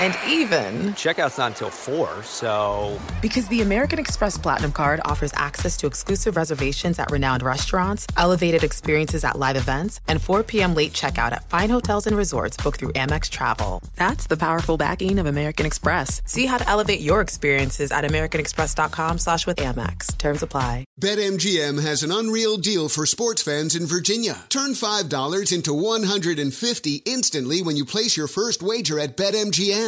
And even, Checkout's not until 4, so. because the American Express Platinum Card offers access to exclusive reservations at renowned restaurants, elevated experiences at live events, and 4 p.m. late checkout at fine hotels and resorts booked through Amex Travel. That's the powerful backing of American Express. See how to elevate your experiences at americanexpress.com slash with Amex. Terms apply. BetMGM has an unreal deal for sports fans in Virginia. Turn $5 into 150 instantly when you place your first wager at BetMGM.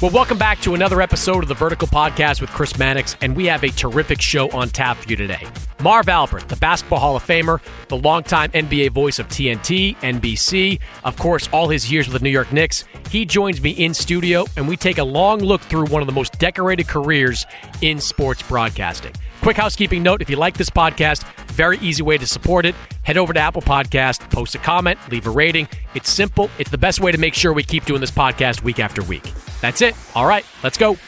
Well, welcome back to another episode of the Vertical Podcast with Chris Mannix, and we have a terrific show on tap for you today. Marv Albert, the Basketball Hall of Famer, the longtime NBA voice of TNT, NBC, of course, all his years with the New York Knicks. He joins me in studio, and we take a long look through one of the most decorated careers in sports broadcasting. Quick housekeeping note if you like this podcast, very easy way to support it. Head over to Apple Podcast, post a comment, leave a rating. It's simple. It's the best way to make sure we keep doing this podcast week after week. That's it. All right, let's go.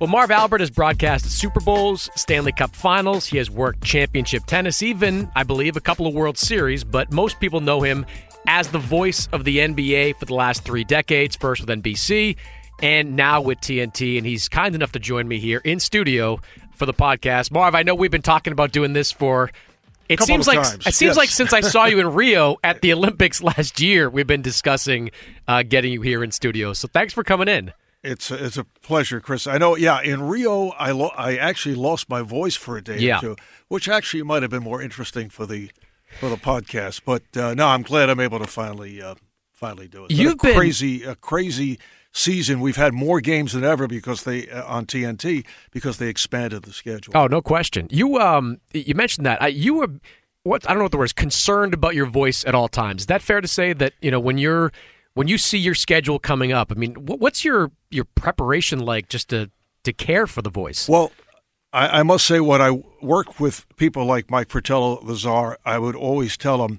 Well, Marv Albert has broadcast Super Bowls, Stanley Cup Finals. He has worked championship tennis, even, I believe, a couple of World Series, but most people know him as the voice of the NBA for the last three decades, first with NBC and now with TNT. And he's kind enough to join me here in studio for the podcast. Marv, I know we've been talking about doing this for. It seems like times, it seems yes. like since I saw you in Rio at the Olympics last year, we've been discussing uh, getting you here in studio. So thanks for coming in. It's a, it's a pleasure, Chris. I know. Yeah, in Rio, I lo- I actually lost my voice for a day Yeah. or two, which actually might have been more interesting for the for the podcast. But uh, no, I'm glad I'm able to finally uh, finally do it. You've been- crazy a crazy season. We've had more games than ever because they uh, on TNT because they expanded the schedule. Oh, no question. You um you mentioned that. Uh, you were what I don't know what the word is, concerned about your voice at all times. Is that fair to say that, you know, when you're when you see your schedule coming up, I mean, wh- what's your your preparation like just to to care for the voice? Well, I, I must say, when I work with people like Mike Fratello Lazar, I would always tell him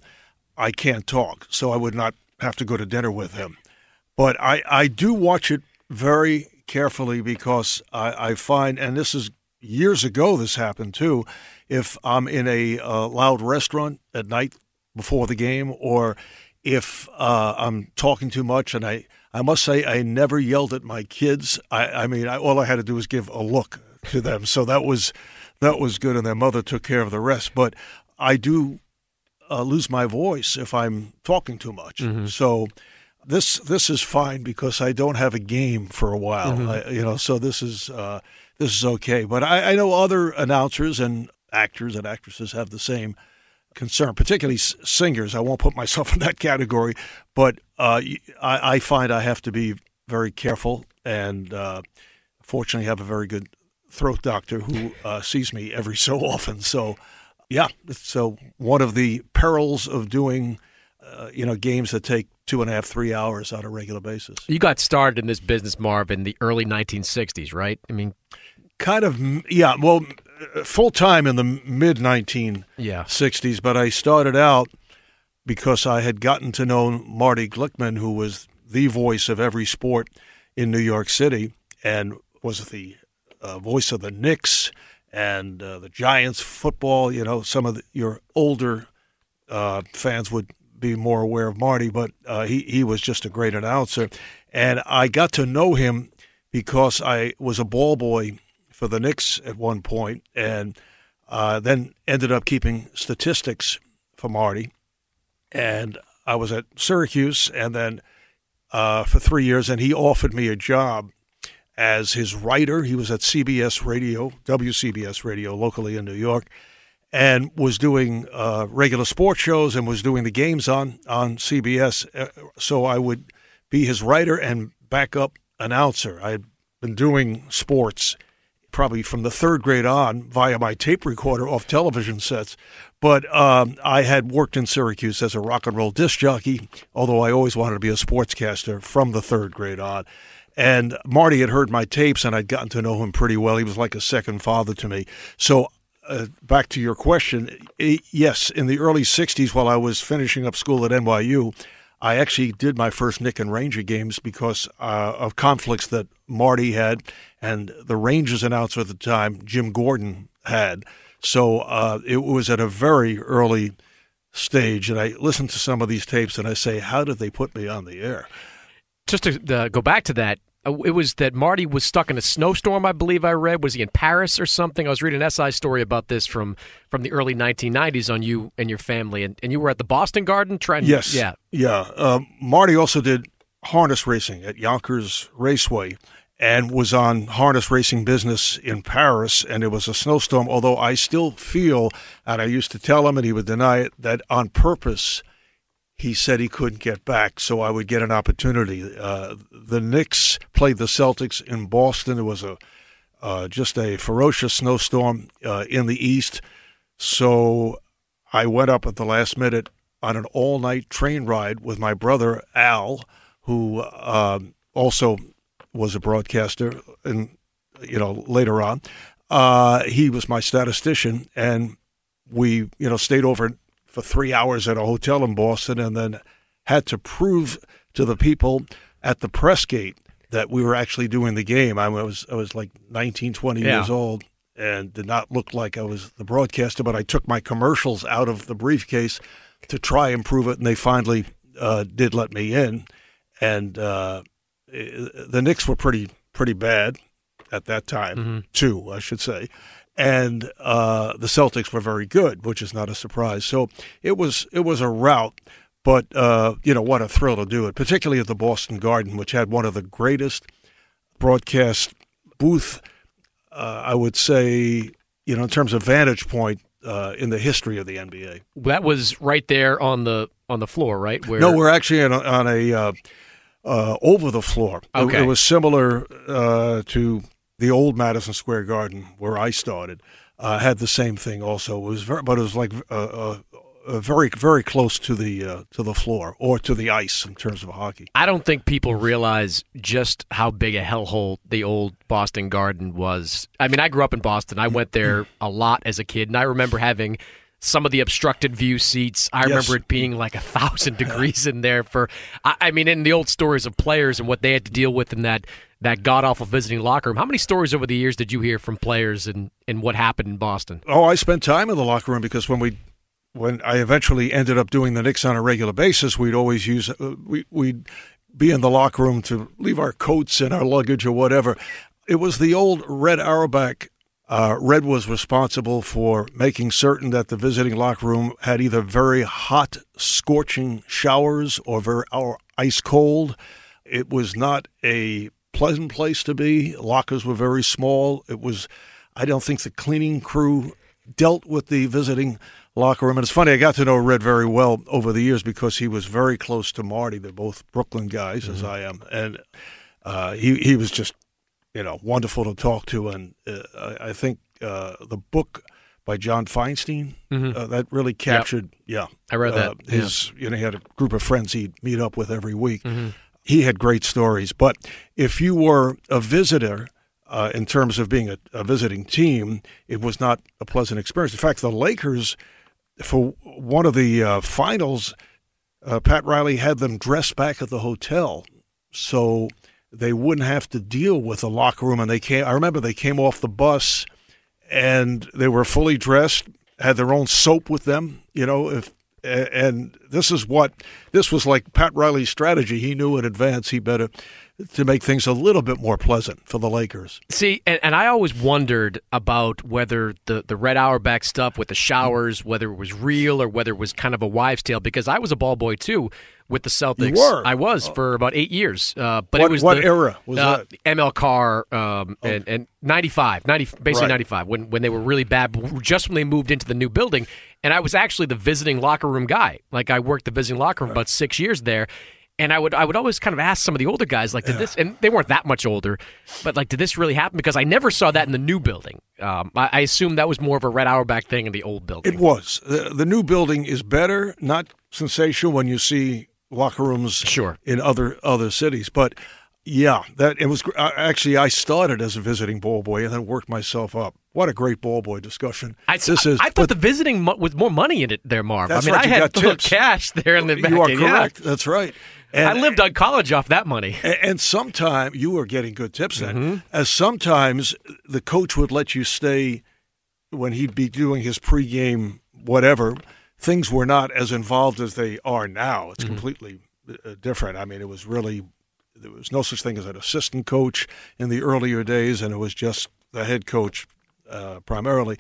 I can't talk, so I would not have to go to dinner with him. But I, I do watch it very carefully because I, I find, and this is years ago, this happened too. If I'm in a uh, loud restaurant at night before the game, or if uh, I'm talking too much, and I, I must say, I never yelled at my kids. I, I mean, I, all I had to do was give a look to them, so that was that was good, and their mother took care of the rest. But I do uh, lose my voice if I'm talking too much. So this this is fine because I don't have a game for a while. Mhm. I, you know, so this is uh, this is okay. But I, I know other announcers and actors and actresses have the same concern, particularly singers. I won't put myself in that category, but uh, I, I, find I have to be very careful and uh, fortunately have a very good throat doctor who uh, sees me every so often. So, yeah, so one of the perils of doing, uh, you know, games that take two and a half, three hours on a regular basis. You got started in this business, Marv, in the early 1960s, right? I mean, kind of, yeah. Well, full time in the mid 1960s, yeah. but I started out because I had gotten to know Marty Glickman, who was the voice of every sport in New York City and was the uh, voice of the Knicks and uh, the Giants football. You know, some of the, your older uh, fans would be more aware of Marty, but uh, he he was just a great announcer, and I got to know him because I was a ball boy for the Knicks at one point, and uh, then ended up keeping statistics for Marty. And I was at Syracuse, and then uh, for three years, and he offered me a job as his writer. He was at CBS Radio, WCBS Radio, locally in New York, and was doing uh, regular sports shows and was doing the games on on CBS. Uh, so I would be his writer and backup announcer. I had been doing sports probably from the third grade on via my tape recorder off television sets. But um, I had worked in Syracuse as a rock and roll disc jockey, although I always wanted to be a sportscaster from the third grade on. And Marty had heard my tapes, and I'd gotten to know him pretty well. He was like a second father to me. So, uh, back to your question, yes, in the early 60s, while I was finishing up school at NYU, I actually did my first Knick and Ranger games because uh, of conflicts that Marty had and the Rangers announcer at the time, Jim Gordon, had. So uh, it was at a very early stage, and I listen to some of these tapes and I say, how did they put me on the air? Just to uh, go back to that, it was that Marty was stuck in a snowstorm. I believe I read. Was he in Paris or something? I was reading an SI story about this from from the early 1990s on you and your family, and, and you were at the Boston Garden trying. Yes, yeah, yeah. Um, Marty also did harness racing at Yonkers Raceway, and was on harness racing business in Paris, and it was a snowstorm. Although I still feel, and I used to tell him, and he would deny it, that on purpose he said he couldn't get back, so I would get an opportunity. Uh, the Knicks played the Celtics in Boston. It was a uh, just a ferocious snowstorm uh, in the east, so I went up at the last minute on an all-night train ride with my brother Al, who um, also was a broadcaster, and you know later on, uh, he was my statistician, and we you know stayed over for three hours at a hotel in Boston, and then had to prove to the people at the press gate that we were actually doing the game. I was I was like 19, 20 yeah. years old and did not look like I was the broadcaster, but I took my commercials out of the briefcase to try and prove it, and they finally uh, did let me in. And uh, the Knicks were pretty pretty bad at that time, mm-hmm. too, I should say and uh, the Celtics were very good, which is not a surprise. So it was it was a rout, but uh, you know what a thrill to do it, particularly at the Boston Garden, which had one of the greatest broadcast booth, uh, I would say, you know, in terms of vantage point uh, in the history of the NBA. That was right there on the on the floor, right? Where... No, we're actually on a, on a uh, uh, over the floor. Okay. It, it was similar to the old Madison Square Garden where I started uh, had the same thing. Also, it was very, but it was like uh, uh, uh, very very close to the uh, to the floor or to the ice in terms of hockey. I don't think people realize just how big a hellhole the old Boston Garden was. I mean, I grew up in Boston. I went there a lot as a kid, and I remember having some of the obstructed view seats. I yes. remember it being like a thousand degrees in there for. I, mean, in the old stories of players and what they had to deal with in that that god awful visiting locker room. How many stories over the years did you hear from players and and what happened in Boston? Oh, I spent time in the locker room because when we when I eventually ended up doing the Knicks on a regular basis, we'd always use uh, we we'd be in the locker room to leave our coats and our luggage or whatever. It was the old Red Auerbach uh, Red was responsible for making certain that the visiting locker room had either very hot, scorching showers or very or ice cold. It was not a pleasant place to be. Lockers were very small. It was, I don't think the cleaning crew dealt with the visiting locker room. And it's funny, I got to know Red very well over the years because he was very close to Marty. They're both Brooklyn guys, mm-hmm. as I am, and uh, he he was just you know wonderful to talk to. And uh, I, I, think uh, the book by John Feinstein mm-hmm. Uh, that really captured. Yep. Yeah, I read that. Uh, his yeah. you know he had a group of friends he'd meet up with every week. Mm-hmm. He had great stories. But if you were a visitor. Uh, in terms of being a, a visiting team, it was not a pleasant experience. In fact, the Lakers for one of the uh, finals, uh, Pat Riley had them dressed back at the hotel, so they wouldn't have to deal with the locker room. And they came. I remember they came off the bus, and they were fully dressed, had their own soap with them. You know, if and this is what this was like Pat Riley's strategy. He knew in advance he better to make things a little bit more pleasant for the Lakers. See, and, and I always wondered about whether the, the Red Auerbach stuff with the showers, whether it was real or whether it was kind of a wives' tale, because I was a ball boy too with the Celtics. You were. I was for about eight years. Uh, but what, it was what the, era was uh, that? ML Carr um, oh. and, and 95, 90, basically right. 95, when, when they were really bad, just when they moved into the new building. And I was actually the visiting locker room guy. Like I worked the visiting locker room right. about six years there and I would I would always kind of ask some of the older guys like, did yeah. this? And they weren't that much older, but like, did this really happen? Because I never saw that in the new building. Um, I, I assume that was more of a Red Auerbach thing in the old building. It was. The, the new building is better, not sensational when you see locker rooms sure. in other other cities, but. Yeah, that it was uh, actually. I started as a visiting ball boy and then worked myself up. What a great ball boy discussion! I, this is. I, I thought the visiting mo- with more money in it there, Marv. I mean, right, I had cash there in the back. You are correct. Yeah. That's right. And, I lived on college off that money. And, and sometimes you were getting good tips then. Mm-hmm. As sometimes the coach would let you stay when he'd be doing his pregame whatever. Things were not as involved as they are now. It's mm-hmm. completely uh, different. I mean, it was really there was no such thing as an assistant coach in the earlier days, and it was just the head coach uh, primarily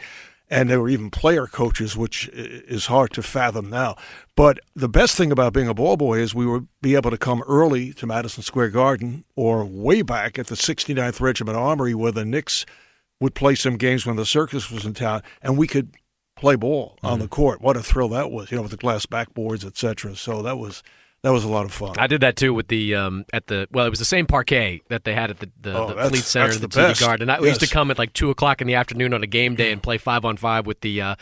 and there were even player coaches, which is hard to fathom now. But the best thing about being a ball boy is we would be able to come early to Madison Square Garden or way back at the 69th Regiment Armory where the Knicks would play some games when the circus was in town, and we could play ball mm-hmm. on the court. What a thrill that was, you know, with the glass backboards, etc. So that was that was a lot of fun. I did that too with the um, at the well, it was the same parquet that they had at the, the, oh, the Fleet Center, the, the TD Garden. I yes. used to come at like two o'clock in the afternoon on a game day and play five on five with the uh,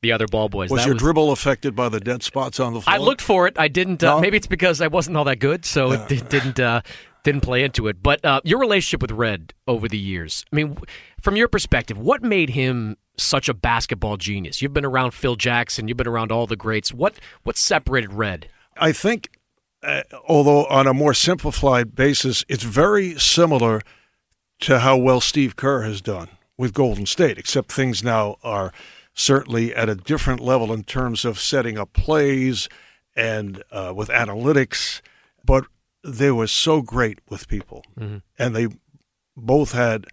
the other ball boys. Was that your was, dribble affected by the dead spots on the floor? I looked for it. I didn't. Uh, no? Maybe it's because I wasn't all that good, so yeah. it, it, didn't uh, didn't play into it. But uh, your relationship with Red over the years. I mean, from your perspective, what made him such a basketball genius? You've been around Phil Jackson. You've been around all the greats. What what separated Red? I think uh, although on a more simplified basis, it's very similar to how well Steve Kerr has done with Golden State, except things now are certainly at a different level in terms of setting up plays and uh, with analytics. But they were so great with people, mm-hmm. and they both had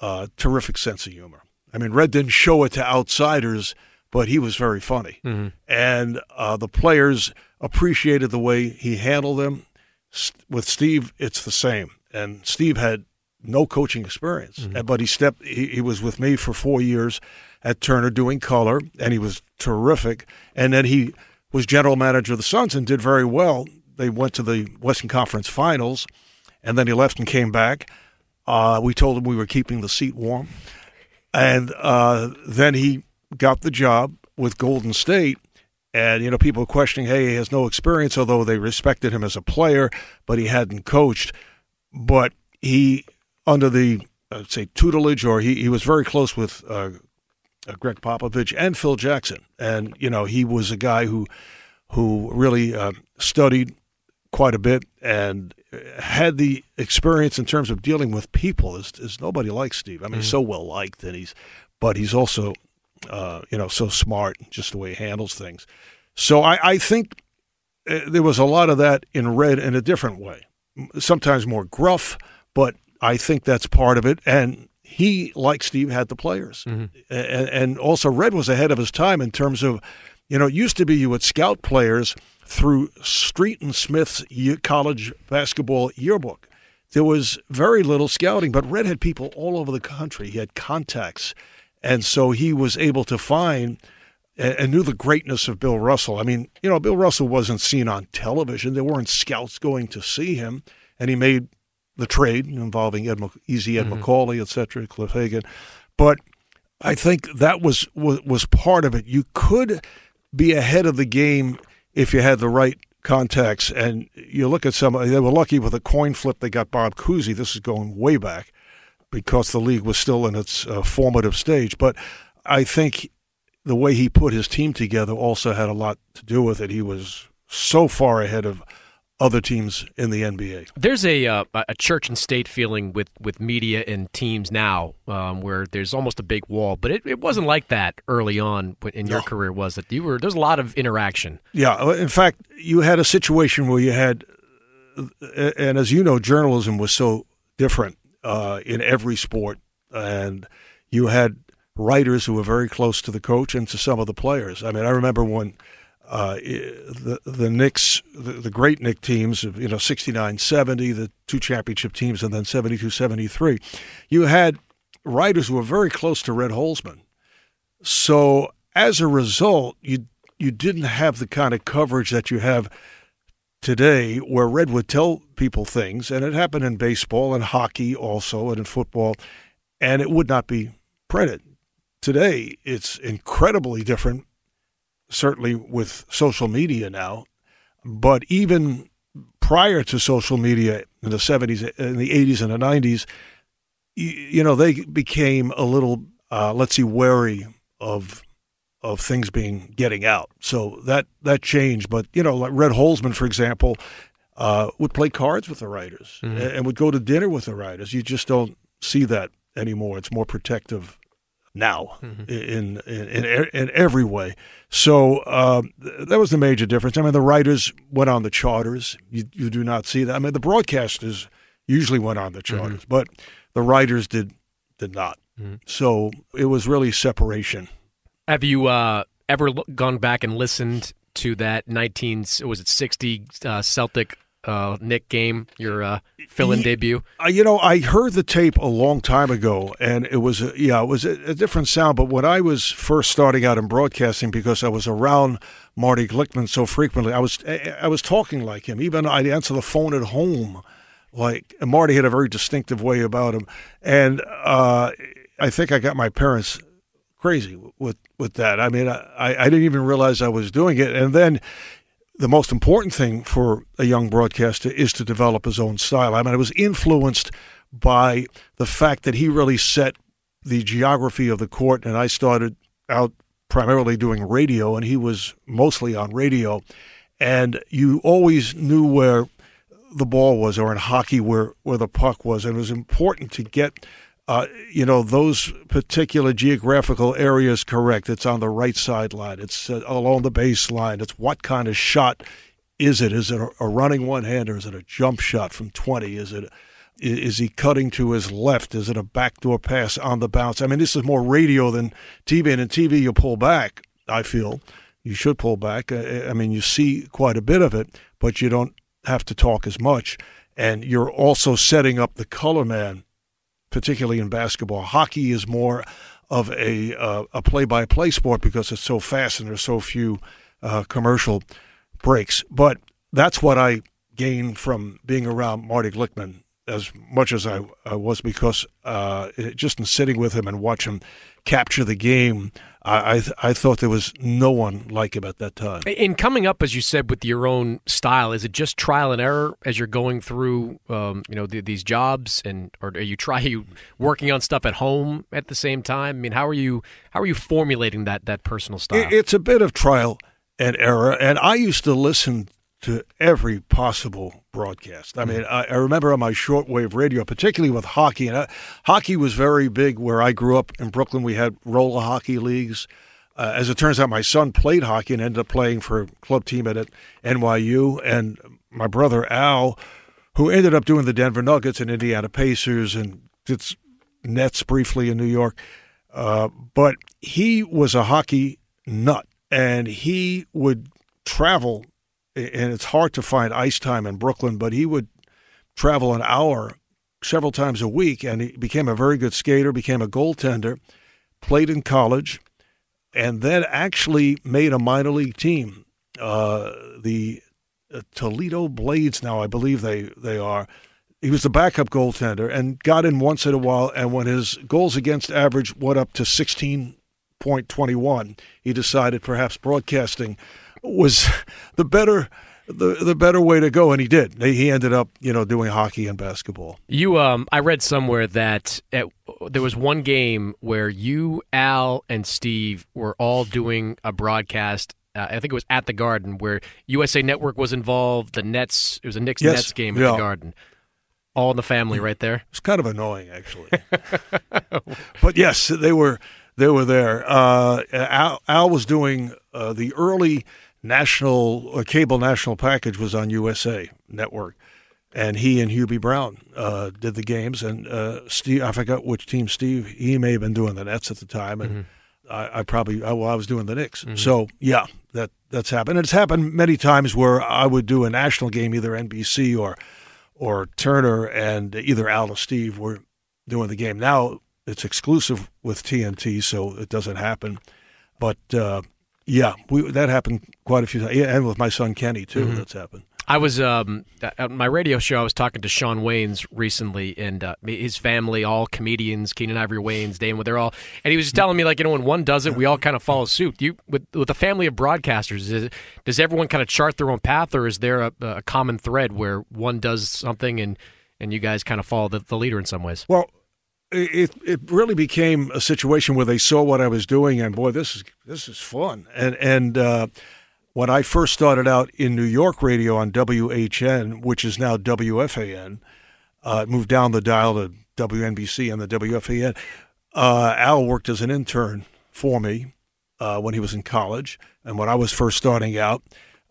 a terrific sense of humor. I mean, Red didn't show it to outsiders, but he was very funny. Mm-hmm. And uh, the players appreciated the way he handled them. With Steve, it's the same. And Steve had no coaching experience, mm-hmm. but he stepped. He, he, was with me for four years at Turner doing color, and he was terrific. And then he was general manager of the Suns and did very well. They went to the Western Conference Finals, and then he left and came back. Uh, we told him we were keeping the seat warm, and uh, then he got the job with Golden State and, you know, people questioning, hey, he has no experience, although they respected him as a player, but he hadn't coached. But he, under the, uh, say, tutelage, or he, he was very close with uh, uh, Gregg Popovich and Phil Jackson. And, you know, he was a guy who, who really uh, studied quite a bit and had the experience in terms of dealing with people as nobody likes Steve. I mean, mm-hmm. he's so well liked, and he's, but he's also uh, you know, so smart, just the way he handles things. So I, I think uh, there was a lot of that in Red in a different way, sometimes more gruff, but I think that's part of it. And he, like Steve, had the players, mm-hmm. and, and also Red was ahead of his time in terms of, you know, it used to be you would scout players through Street and Smith's college basketball yearbook. There was very little scouting, but Red had people all over the country. He had contacts and so he was able to find and, knew the greatness of Bill Russell. I mean, you know, Bill Russell wasn't seen on television. There weren't scouts going to see him, and he made the trade involving Ed, Easy Ed mm-hmm. Macauley, et cetera, Cliff Hagan. But I think that was, was was part of it. You could be ahead of the game if you had the right contacts. And you look at some, they were lucky with a coin flip. They got Bob Cousy. This is going way back because the league was still in its uh, formative stage. But I think the way he put his team together also had a lot to do with it. He was so far ahead of other teams in the NBA. There's a uh, a church and state feeling with, with media and teams now, um, where there's almost a big wall. But it, it wasn't like that early on in your no. career. Was that you were? There's a lot of interaction. Yeah, uh, in fact, you had a situation where you had, uh, and as you know, journalism was so different uh, in every sport, and you had writers who were very close to the coach and to some of the players. I mean, I remember when uh, the the Knicks, the, the, great Knick teams, of, you know, 69 70, the two championship teams, and then 72 73, you had writers who were very close to Red Holzman. So as a result, you you didn't have the kind of coverage that you have today, where Red would tell people things, and it happened in baseball and hockey also, and in football, and it would not be printed. Today, it's incredibly different certainly with social media now, but even prior to social media in the 70s, in the 80s, and the 90s, you, you know, they became a little, uh, let's see, wary of of things being getting out. So that that changed. But you know, like Red Holzman, for example, uh, would play cards with the writers mm-hmm. and, and would go to dinner with the writers. You just don't see that anymore. It's more protective now mm-hmm. in, in, in in every way. So um, that was the major difference. I mean, the writers went on the charters. You you do not see that. I mean, the broadcasters usually went on the mm-hmm. charters, mm-hmm. but the writers did did not. Mm-hmm. So it was really separation. Have you uh, ever gone back and listened to that 19 was it 60 uh, Celtic uh, Knick game, your uh, fill-in debut? Uh, you know, I heard the tape a long time ago, and it was a, yeah, it was a, a, different sound. But when I was first starting out in broadcasting, because I was around Marty Glickman so frequently, I was I was talking like him. Even I'd answer the phone at home, like Marty had a very distinctive way about him, and uh, I think I got my parents crazy with with that. I mean, I, I didn't even realize I was doing it, and then the most important thing for a young broadcaster is to develop his own style. I mean, I was influenced by the fact that he really set the geography of the court, and I started out primarily doing radio, and he was mostly on radio. And you always knew where the ball was, or in hockey, where, where the puck was. And it was important to get uh, you know, those particular geographical areas correct. It's on the right sideline. It's uh, along the baseline. It's what kind of shot is it? Is it a, running one hander? Is it a jump shot from 20? Is it is he cutting to his left? Is it a backdoor pass on the bounce? I mean, this is more radio than TV. And in TV, you pull back, I feel. You should pull back. I mean, you see quite a bit of it, but you don't have to talk as much. And you're also setting up the color man particularly in basketball. Hockey is more of a uh, a play by play sport because it's so fast and there's so few uh, commercial breaks. But that's what I gained from being around Marty Glickman as much as I, I was because uh, just in sitting with him and watch him capture the game I I, th- I, thought there was no one like him at that time. In coming up, as you said, with your own style, is it just trial and error as you're going through, um, you know, the, these jobs, and or are you try you working on stuff at home at the same time? I mean, how are you how are you formulating that that personal style? It's a bit of trial and error, and I used to listen to every possible broadcast. I mean, I, I, remember on my shortwave radio, particularly with hockey, and I, hockey was very big where I grew up in Brooklyn. We had roller hockey leagues. Uh, as it turns out, my son played hockey and ended up playing for a club team at, at NYU. And my brother Al, who ended up doing the Denver Nuggets and Indiana Pacers and did Nets briefly in New York. Uh, but he was a hockey nut, and he would travel and it's hard to find ice time in Brooklyn, but he would travel an hour several times a week, and he became a very good skater, became a goaltender. played in college, and then actually made a minor league team. Uh, the uh, Toledo Blades now, I believe they, they are. He was the backup goaltender and got in once in a while. And when his goals against average went up to 16.21, he decided perhaps broadcasting was the better the the better way to go, and he did. He ended up, you know, doing hockey and basketball. You, um, I read somewhere that at, there was one game where you, Al, and Steve were all doing a broadcast. Uh, I think it was at the Garden where USA Network was involved. The Nets, it was a Knicks Yes, Nets game at yeah. the Garden. All in the family, right there. It's kind of annoying, actually. but yes, they were they were there. Uh, Al, Al was doing uh, the early national uh, cable national package was on USA Network, and he and Hubie Brown uh, did the games. And uh, Steve, I forgot which team Steve. He may have been doing the Nets at the time, and I, I probably I, well I was doing the Knicks. So yeah, that that's happened. And it's happened many times where I would do a national game, either NBC or or Turner, and either Al or Steve were doing the game. Now it's exclusive with TNT, so it doesn't happen. But uh, yeah, we, that happened quite a few times, yeah, and with my son Kenny too. Mhm. That's happened. I was um, at my radio show. I was talking to Shawn Wayans recently, and uh, his family, all comedians, Keenen Ivory Wayans, Dane, they're all. And he was just telling me, like, you know, when one does it, we all kind of follow suit. You with with a family of broadcasters, it, does everyone kind of chart their own path, or is there a, a common thread where one does something and and you guys kind of follow the, the leader in some ways? Well, it it really became a situation where they saw what I was doing, and boy, this is this is fun. And and uh, when I first started out in New York radio on WHN, which is now WFAN, uh, moved down the dial to WNBC and the WFAN. Uh, Al worked as an intern for me uh, when he was in college and when I was first starting out,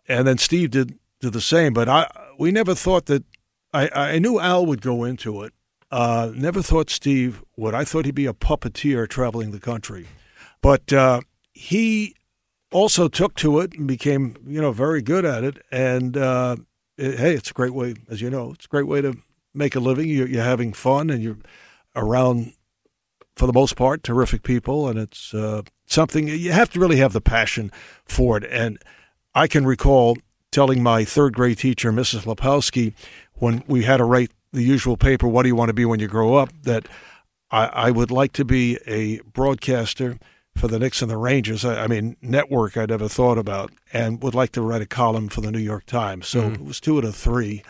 and then Steve did did the same. But I we never thought that I, I knew Al would go into it. Uh, never thought Steve would. I thought he'd be a puppeteer traveling the country, but uh, he also took to it and became you know very good at it. And uh, it- hey, it's a great way, as you know, it's a great way to make a living. You're, you're having fun and you're around for the most part terrific people, and it's uh, something you have to really have the passion for it. And I can recall telling my third grade teacher, Mrs. Lepowski, when we had to write the usual paper, "What do you want to be when you grow up?" that I, I would like to be a broadcaster for the Knicks and the Rangers. I, I mean, network I'd never thought about, and would like to write a column for the New York Times. So it was two out of three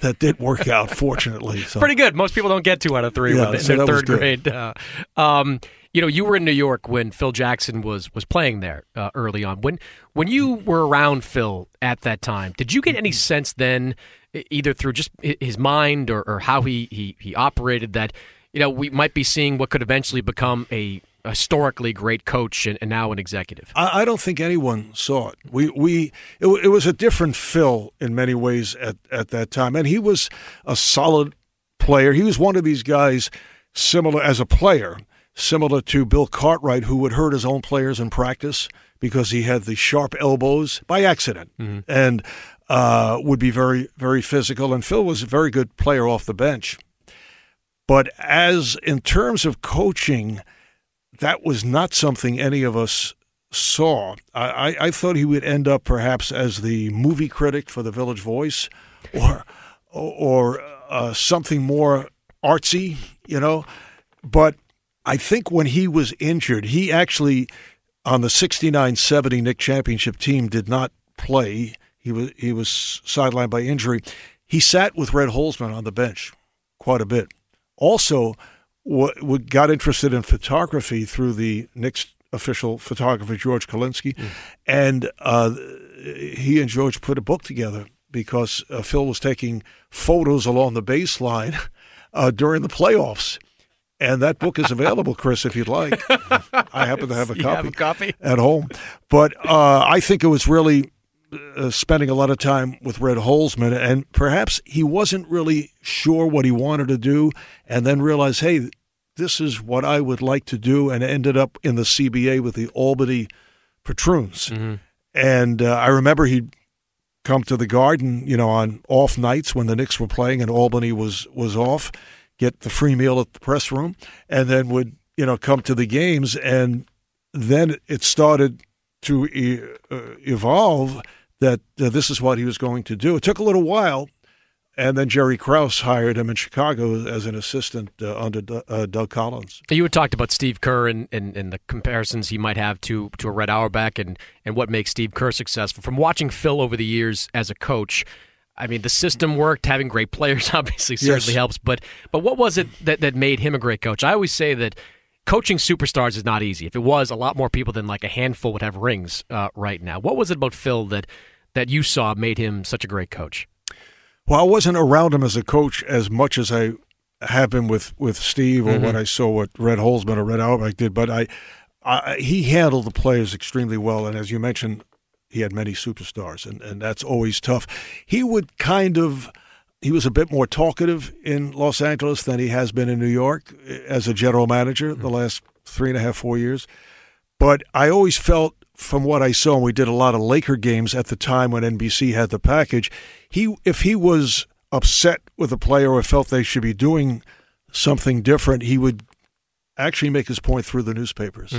that did work out, fortunately. So Pretty good. Most people don't get two out of three Yeah, when so they're third grade. Uh, um, you know, you were in New York when Phil Jackson was was playing there uh, early on. When when you were around Phil at that time, did you get any sense then, either through just his mind or, or how he, he he operated, that you know we might be seeing what could eventually become a historically great coach and, and now an executive? I, I don't think anyone saw it. We we it, it was a different Phil in many ways at at that time, and he was a solid player. He was one of these guys similar as a player, similar to Bill Cartwright, who would hurt his own players in practice because he had the sharp elbows by accident, mm-hmm. and uh, would be very very physical. And Phil was a very good player off the bench. But as in terms of coaching, that was not something any of us saw. I, I, thought he would end up perhaps as the movie critic for the Village Voice, or or uh, something more artsy, you know. But I think when he was injured, he actually on the 69-70 Knick Championship team did not play. He was he was sidelined by injury. He sat with Red Holzman on the bench quite a bit. Also, what, what got interested in photography through the Knicks official photographer George Kalinsky, and uh, he and George put a book together because uh, Phil was taking photos along the baseline uh, during the playoffs. And that book is available, Chris, if you'd like. I happen to have a copy, have a copy? at home. But uh, I think it was really uh, spending a lot of time with Red Holzman, and perhaps he wasn't really sure what he wanted to do, and then realized, hey, this is what I would like to do, and ended up in the CBA with the Albany Patroons. And uh, I remember he'd come to the Garden, you know, on off nights when the Knicks were playing and Albany was was off, get the free meal at the press room, and then would you know, come to the games, and then it started to e- uh, evolve that uh, this is what he was going to do. It took a little while, and then Jerry Krause hired him in Chicago as an assistant uh, under D- uh, Doug Collins. You had talked about Steve Kerr and, and, and the comparisons he might have to to a Red Auerbach and, and what makes Steve Kerr successful. From watching Phil over the years as a coach, I mean, the system worked. Having great players obviously certainly Yes. helps. But but what was it that, that made him a great coach? I always say that coaching superstars is not easy. If it was, a lot more people than like a handful would have rings uh, right now. What was it about Phil that that you saw made him such a great coach? Well, I wasn't around him as a coach as much as I have been with, with Steve or Mhm. when I saw what Red Holzman or Red Auerbach did. But I, I, he handled the players extremely well, and as you mentioned, he had many superstars, and, and that's always tough. He would kind of. He was a bit more talkative in Los Angeles than he has been in New York eh, as a general manager the last three and a half, four years. But I always felt from what I saw, and we did a lot of Laker games at the time when NBC had the package. He, if he was upset with a player or felt they should be doing something different, he would actually make his point through the newspapers.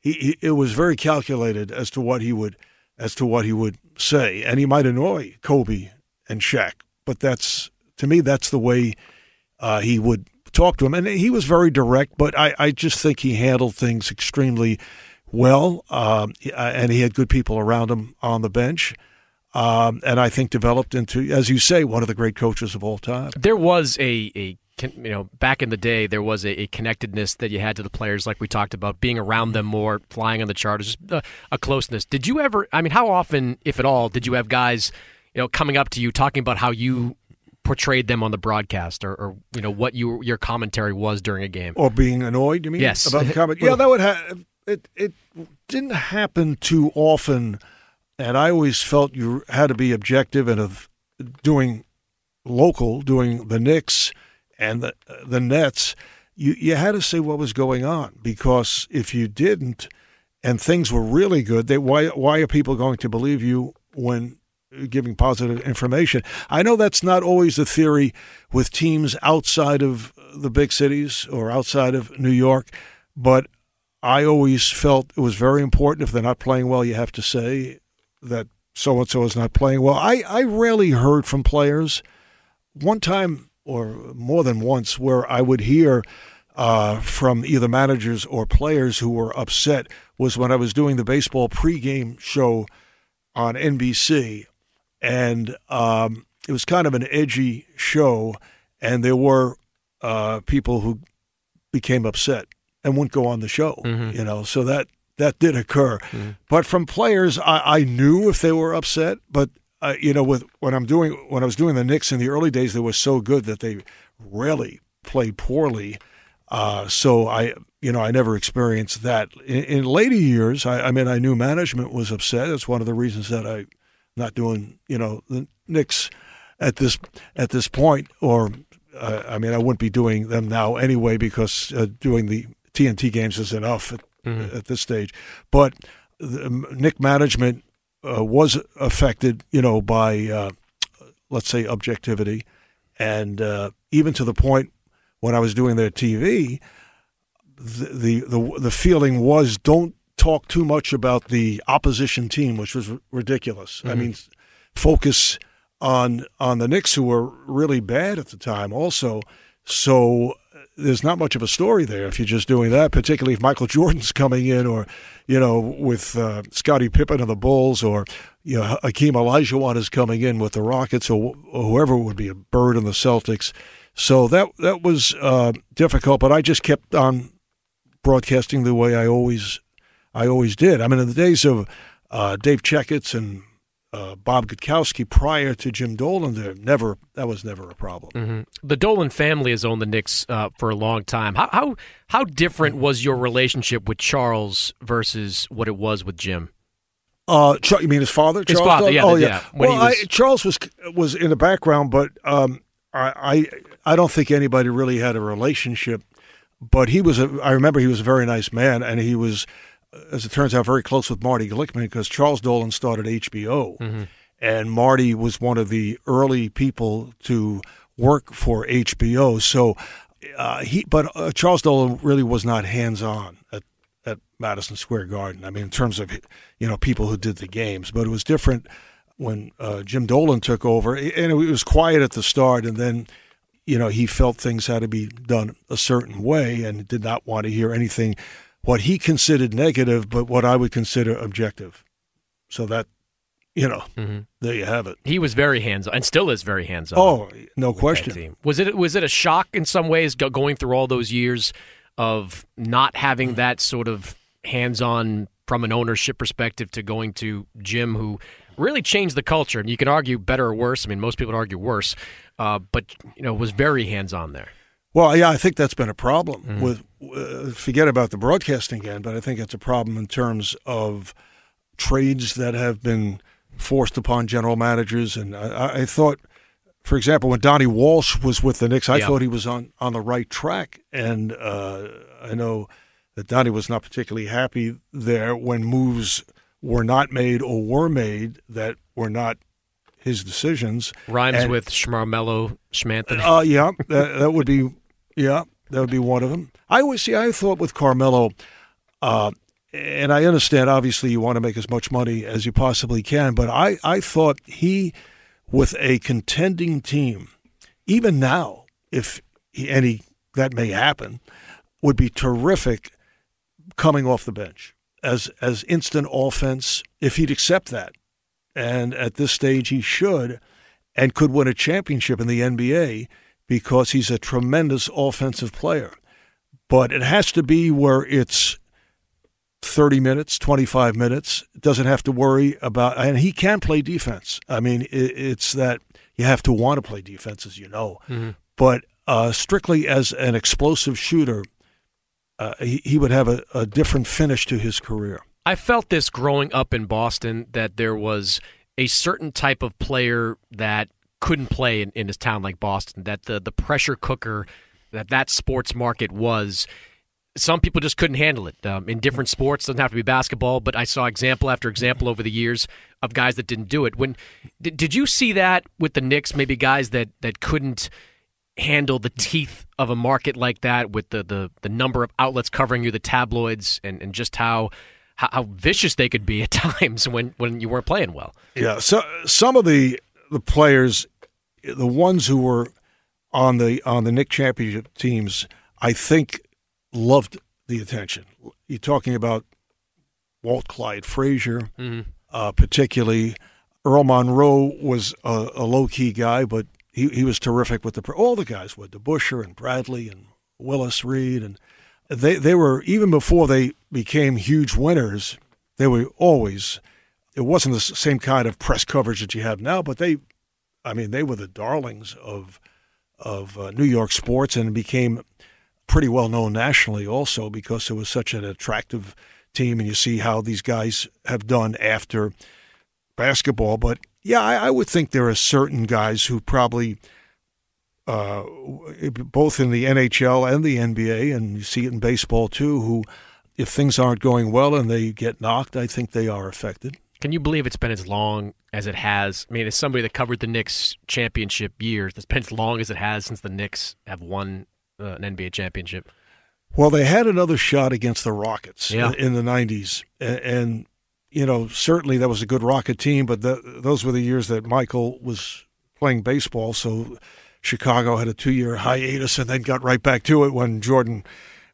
He, he, it was very calculated as to what he would, as to what he would say, and he might annoy Kobe and Shaq, but that's to me that's the way uh, he would talk to him, and he was very direct. But I, I just think he handled things extremely well, um, and he had good people around him on the bench. Um, and I think developed into, as you say, one of the great coaches of all time. There was a, a you know back in the day there was a, a connectedness that you had to the players like we talked about being around them more flying on the charters a, a closeness did you ever i mean how often if at all did you have guys you know coming up to you talking about how you portrayed them on the broadcast or, or you know what you, your commentary was during a game Or being annoyed, you mean? Yes. About the comment? yeah, that would have. It, it didn't happen too often, and I always felt you had to be objective and of doing local, doing the Knicks and the the Nets. You you had to say what was going on because if you didn't, and things were really good, they why why are people going to believe you when giving positive information? I know that's not always the theory with teams outside of the big cities or outside of New York, but I always felt it was very important. If they're not playing well, you have to say that so and so is not playing well. I, I rarely heard from players. One time or more than once, where I would hear uh, from either managers or players who were upset was when I was doing the baseball pregame show on NBC, and um, it was kind of an edgy show, and there were uh, people who became upset and wouldn't go on the show. You know, so that that did occur. But from players, I, I knew if they were upset. But uh, you know, with when I'm doing when I was doing the Knicks in the early days, they were so good that they rarely played poorly. Uh, so I, you know, I never experienced that. In, in later years, I, I mean, I knew management was upset. It's one of the reasons that I'm not doing, you know, the Knicks at this at this point, or uh, I mean, I wouldn't be doing them now anyway because uh, doing the TNT games is enough at, at this stage. But the um, Knick management uh, was affected, you know, by uh, let's say objectivity, and uh, even to the point when I was doing their TV, the, the the the feeling was don't talk too much about the opposition team, which was r- ridiculous. I Mhm. mean, focus on on the Knicks, who were really bad at the time, also. So there's not much of a story there if you're just doing that, particularly if Michael Jordan's coming in, or you know, with uh, Scottie Pippen of the Bulls, or you know, Hakeem Olajuwon is coming in with the Rockets, or, or whoever would be a Bird in the Celtics. So that that was uh, difficult, but I just kept on broadcasting the way I always I always did. I mean, in the days of uh, Dave Checketts and uh, Bob Gutkowski prior to Jim Dolan, there never that was never a problem. hmm The Dolan family has owned the Knicks uh, for a long time. How, how how different was your relationship with Charles versus what it was with Jim? Uh, Char- you mean his father? His Charles father, yeah, Oh, yeah. yeah, well, was- I, Charles was was in the background, but um, I, I I don't think anybody really had a relationship. But he was a. I remember he was a very nice man, and he was, as it turns out, very close with Marty Glickman because Charles Dolan started HBO, Mm-hmm. and Marty was one of the early people to work for HBO. So uh, he, but uh, Charles Dolan really was not hands on at at Madison Square Garden. I mean, in terms of you know people who did the games, but it was different when uh, Jim Dolan took over, and it was quiet at the start, and then you know he felt things had to be done a certain way, and did not want to hear anything what he considered negative, but what I would consider objective. So that you know, mm-hmm. there you have it. He was very hands on, and still is very hands on. Oh, no question. Was it was it a shock in some ways going through all those years of not having that sort of hands on from an ownership perspective to going to Jim, who really changed the culture. And you can argue better or worse. I mean, most people would argue worse, uh, but you know, was very hands on there. Well, yeah, I think that's been a problem mm-hmm. with. Uh, forget about the broadcasting end, but I think it's a problem in terms of trades that have been forced upon general managers. And I, I thought, for example, when Donnie Walsh was with the Knicks, I yeah. thought he was on on the right track, and uh, I know that Donnie was not particularly happy there when moves were not made or were made that were not his decisions. Rhymes and, with Schmarmello Schmanthan. Uh, yeah, that, that, would be yeah, that would be one of them. I always see. I thought with Carmelo, uh, and I understand. Obviously, you want to make as much money as you possibly can, but I I thought he, with a contending team, even now, if he, any that may happen, would be terrific coming off the bench as as instant offense if he'd accept that. And at this stage he should and could win a championship in the NBA because he's a tremendous offensive player. But it has to be where it's 30 minutes, 25 minutes. Doesn't have to worry about, and he can play defense. I mean, it's that you have to want to play defense, as you know. Mm-hmm. But uh, strictly as an explosive shooter, uh, he, he would have a, a different finish to his career. I felt this growing up in Boston that there was a certain type of player that couldn't play in, in a town like Boston, that the, the pressure cooker that that sports market was some people just couldn't handle it um, in different sports. Doesn't have to be basketball, but I saw example after example over the years of guys that didn't do it. When did, did you see that with the Knicks? Maybe guys that that couldn't handle the teeth of a market like that with the, the, the number of outlets covering you, the tabloids, and, and just how, how, how vicious they could be at times when, when you weren't playing well. Yeah, so some of the the players, the ones who were on the on the Knick championship teams, I think loved the attention. You're talking about Walt Clyde Frazier, mm-hmm. uh, particularly. Earl Monroe was a, a low key guy, but he, he was terrific with the all the guys with DeBusschere and Bradley and Willis Reed and they they were even before they became huge winners. They were always. It wasn't the same kind of press coverage that you have now, but they, I mean, they were the darlings of of uh, New York sports and became pretty well known nationally also because it was such an attractive team. And you see how these guys have done after basketball. But yeah, I, I would think there are certain guys who probably, uh, both in the NHL and the NBA, and you see it in baseball too, who, if things aren't going well and they get knocked, I think they are affected. Can you believe it's been as long as it has? I mean, as somebody that covered the Knicks championship years, it's been as long as it has since the Knicks have won uh, an NBA championship. Well, they had another shot against the Rockets yeah. in, the '90s, and, and you know, certainly that was a good Rocket team, but the, those were the years that Michael was playing baseball. So Chicago had a two year hiatus and then got right back to it when Jordan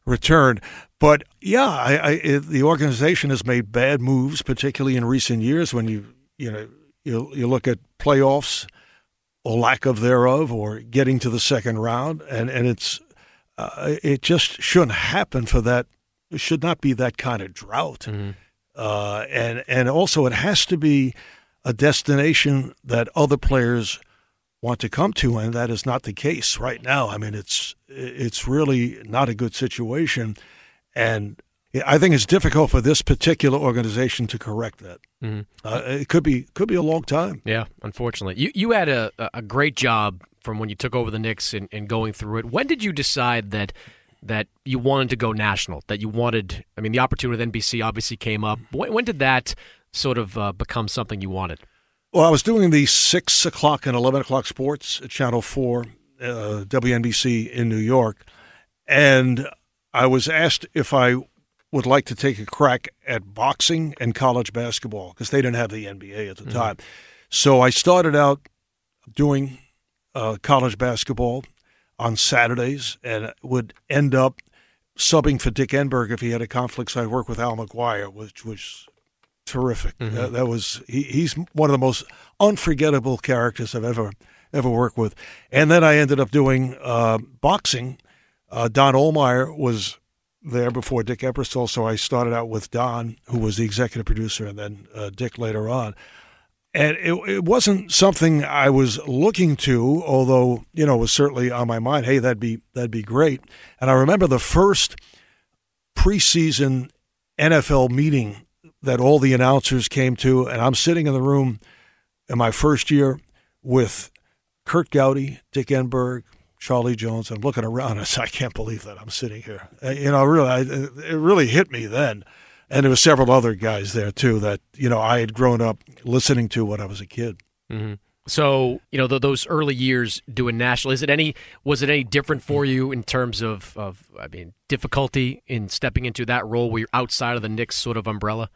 returned. But yeah, I, I, it, the organization has made bad moves, particularly in recent years. When you you know you you look at playoffs or lack of thereof, or getting to the second round, and and it's uh, it just shouldn't happen for that. It should not be that kind of drought. Mm-hmm. Uh, and and also it has to be a destination that other players want to come to, and that is not the case right now. I mean, it's it's really not a good situation, and I think it's difficult for this particular organization to correct that. Mm-hmm. Uh, it could be could be a long time. Yeah, unfortunately, you you had a a great job from when you took over the Knicks and, and going through it. When did you decide that? that you wanted to go national, that you wanted, I mean, the opportunity with NBC obviously came up. When, when did that sort of uh, become something you wanted? Well, I was doing the 6 o'clock and 11 o'clock sports at Channel 4, uh, WNBC in New York, and I was asked if I would like to take a crack at boxing and college basketball because they didn't have the NBA at the mm-hmm. time. So I started out doing uh, college basketball on Saturdays and would end up subbing for Dick Enberg if he had a conflict. So I'd work with Al McGuire, which was terrific. Mm-hmm. Uh, that was he, he's one of the most unforgettable characters I've ever ever worked with. And then I ended up doing uh, boxing. Uh, Don Ohlmeyer was there before Dick Ebersol, so I started out with Don, who was the executive producer, and then uh, Dick later on. And it, it wasn't something I was looking to, although you know it was certainly on my mind. Hey, that'd be that'd be great. And I remember the first preseason NFL meeting that all the announcers came to, and I'm sitting in the room in my first year with Curt Gowdy, Dick Enberg, Charlie Jones. I'm looking around. I said, I can't believe that I'm sitting here. Uh, you know, really, I, it really hit me then. And there were several other guys there too that you know I had grown up listening to when I was a kid. Mm-hmm. So you know those early years doing national. Is it any? Was it any different for you in terms of of I mean difficulty in stepping into that role where you're outside of the Knicks sort of umbrella?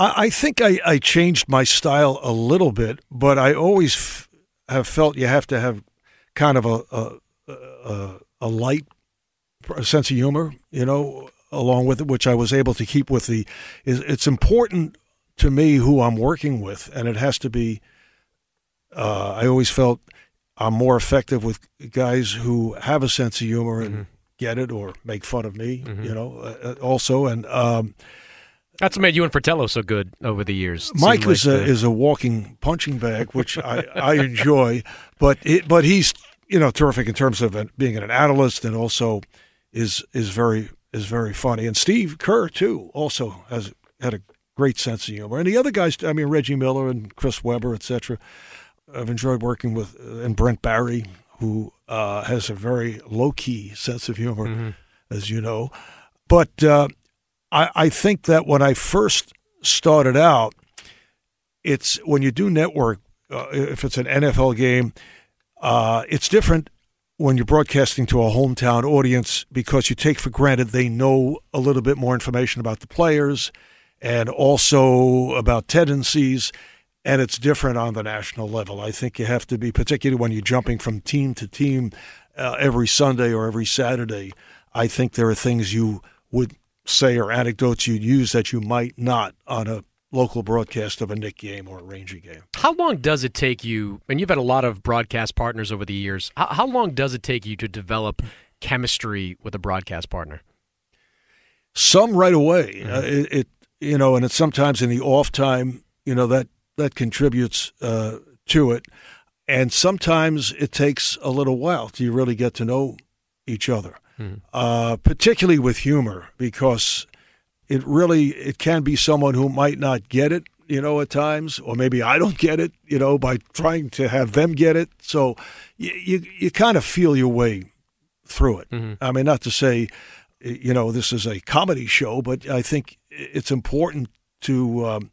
I, I think I, I changed my style a little bit, but I always f- have felt you have to have kind of a a, a, a light a sense of humor, you know, along with it, which I was able to keep with the. It's important to me who I'm working with, and it has to be. Uh, I always felt I'm more effective with guys who have a sense of humor and mm-hmm. get it or make fun of me, mm-hmm. you know, uh, uh also. And um, that's what made you and Fratello so good over the years. Mike is like a the... is a walking punching bag, which I, I enjoy, but it, but he's you know terrific in terms of being an analyst and also is is very is very funny. And Steve Kerr too also has had a great sense of humor. And the other guys, I mean Reggie Miller and Chris Webber, etc. I've enjoyed working with uh, and Brent Barry, who uh, has a very low key sense of humor, mm-hmm. as you know. But uh, I, I think that when I first started out, it's when you do network, uh, if it's an NFL game, uh, it's different when you're broadcasting to a hometown audience because you take for granted they know a little bit more information about the players and also about tendencies. And it's different on the national level. I think you have to be, particularly when you're jumping from team to team uh, every Sunday or every Saturday. I think there are things you would say or anecdotes you'd use that you might not on a local broadcast of a Knick game or a Ranger game. How long does it take you, and you've had a lot of broadcast partners over the years, how, how long does it take you to develop chemistry with a broadcast partner? Some right away. Mm-hmm. Uh, it, it, you know, and it's sometimes in the off time, you know, that, that contributes uh, to it. And sometimes it takes a little while till you really get to know each other mm-hmm. uh, particularly with humor, because it really it can be someone who might not get it, you know, at times, or maybe I don't get it, you know, by trying to have them get it. So you you, you kind of feel your way through it. Mm-hmm. I mean, not to say, you know, this is a comedy show, but I think it's important to. Um,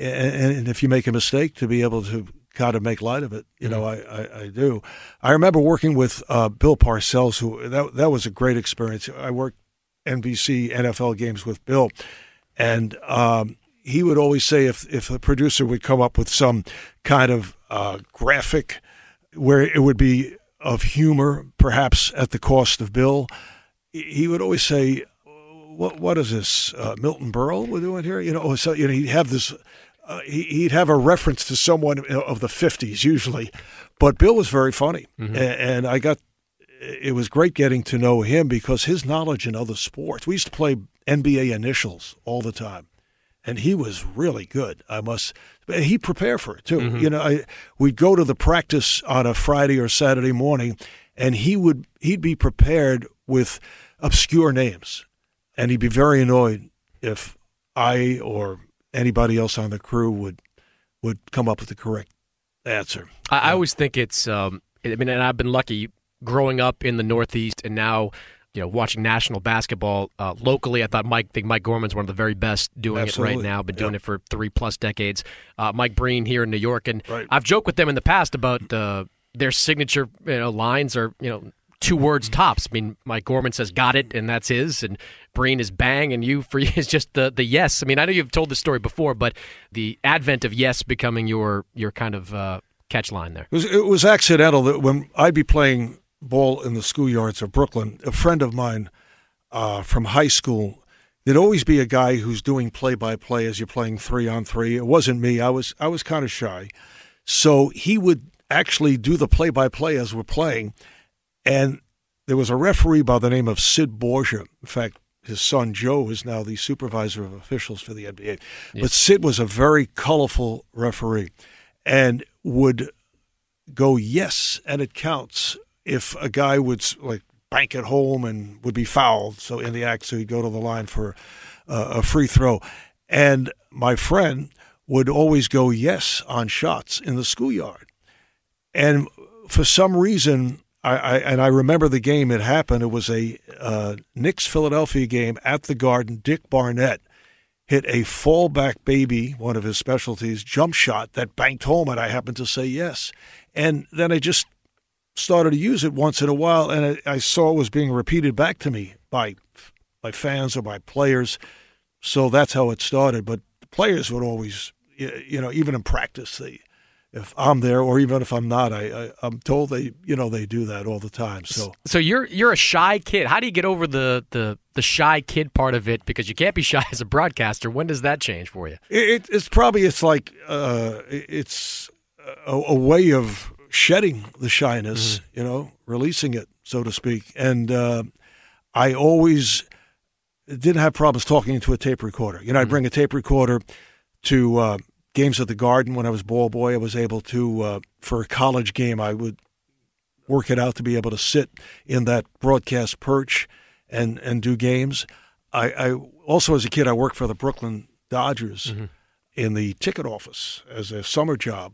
and, if you make a mistake, to be able to kind of make light of it. You know, mm-hmm. I, I, I, do. I remember working with uh, Bill Parcells, who that that was a great experience. I worked NBC NFL games with Bill, and um, he would always say if if a producer would come up with some kind of uh, graphic where it would be of humor, perhaps at the cost of Bill, he would always say. What what is this? Uh, Milton Berle we're doing here, you know. So you know he'd have this uh, he, would have a reference to someone of the 50s usually. But Bill was very funny. Mm-hmm. And, and, I got, it was great getting to know him because his knowledge in other sports, we used to play NBA initials all the time. And he was really good. I must, he prepared for it too. Mm-hmm. You know, I, we'd go to the practice on a Friday or Saturday morning and he would, he'd be prepared with obscure names. And he'd be very annoyed if I or anybody else on the crew would would come up with the correct answer. I, I always think it's. Um, I mean, and I've been lucky growing up in the Northeast, and now you know watching national basketball uh, locally. I thought Mike, I think Mike Gorman's one of the very best doing Absolutely. it right now. Been doing yep. it for three plus decades. Uh, Mike Breen here in New York, and right. I've joked with them in the past about. Uh, their signature you know, lines are you know two words tops. I mean, Mike Gorman says "got it" and that's his, and Breen is "bang," and you for you is just the the yes. I mean, I know you've told the story before, but the advent of yes becoming your your kind of uh, catch line there. It was, it was accidental that when I'd be playing ball in the schoolyards of Brooklyn, a friend of mine uh, from high school. There'd always be a guy who's doing play by play as you're playing three on three. It wasn't me. I was I was kind of shy, so he would actually do the play by play as we're playing, and there was a referee by the name of Sid Borgia. In fact, his son Joe is now the supervisor of officials for the NBA. But Sid was a very colorful referee, and would go yes, and it counts if a guy would like bank it home and would be fouled. So in the act, so he'd go to the line for uh, a free throw. And my friend would always go yes on shots in the schoolyard. And for some reason, I, I and I remember the game it happened. It was a uh, Knicks Philadelphia game at the Garden. Dick Barnett hit a fallback baby, one of his specialties, jump shot that banked home, and I happened to say yes. And then I just started to use it once in a while, and I, I saw it was being repeated back to me by by fans or by players. So that's how it started. But players would always, you know, even in practice, they if I'm there or even if I'm not, I, I am told they you know they do that all the time. So so you're you're a shy kid. How do you get over the the the shy kid part of it? Because you can't be shy as a broadcaster. When does that change for you? It, it's probably it's like uh, it's a, a, way of shedding the shyness, mm-hmm. you know, releasing it, so to speak. And uh, I always didn't have problems talking into a tape recorder. You know, I'd mm-hmm. bring a tape recorder to. Uh, games at the Garden when I was ball boy. I was able to, uh, for a college game, I would work it out to be able to sit in that broadcast perch and and do games. I, I also, as a kid, I worked for the Brooklyn Dodgers mm-hmm. in the ticket office as a summer job,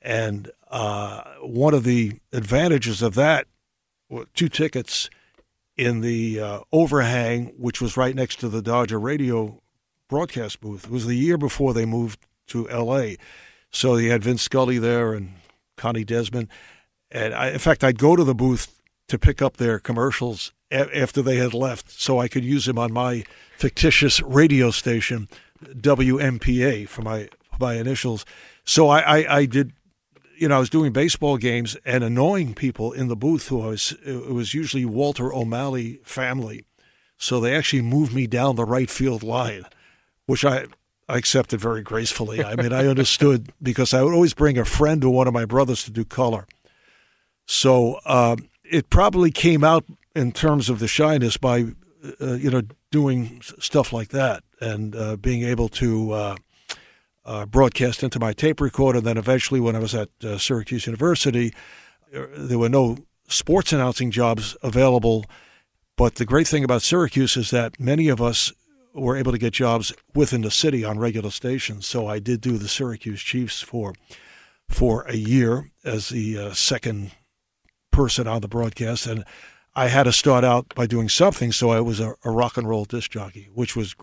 and uh, one of the advantages of that, two tickets in the uh, overhang, which was right next to the Dodger radio broadcast booth. It was the year before they moved to L.A. So you had Vin Scully there and Connie Desmond, and I, in fact, I'd go to the booth to pick up their commercials a- after they had left, so I could use them on my fictitious radio station, WMPA, for my for my initials. So I, I, I did you know, I was doing baseball games and annoying people in the booth who I was, it was usually Walter O'Malley family. So they actually moved me down the right field line, which I, I accepted very gracefully. I mean, I understood because I would always bring a friend or one of my brothers to do color. So um, it probably came out in terms of the shyness by, uh, you know, doing stuff like that and uh, being able to uh, uh broadcast into my tape recorder. And then eventually, when I was at uh, Syracuse University, there were no sports announcing jobs available. But the great thing about Syracuse is that many of us were able to get jobs within the city on regular stations. So I did do the Syracuse Chiefs for for a year as the uh, second person on the broadcast, and I had to start out by doing something. So I was a, a rock and roll disc jockey, which was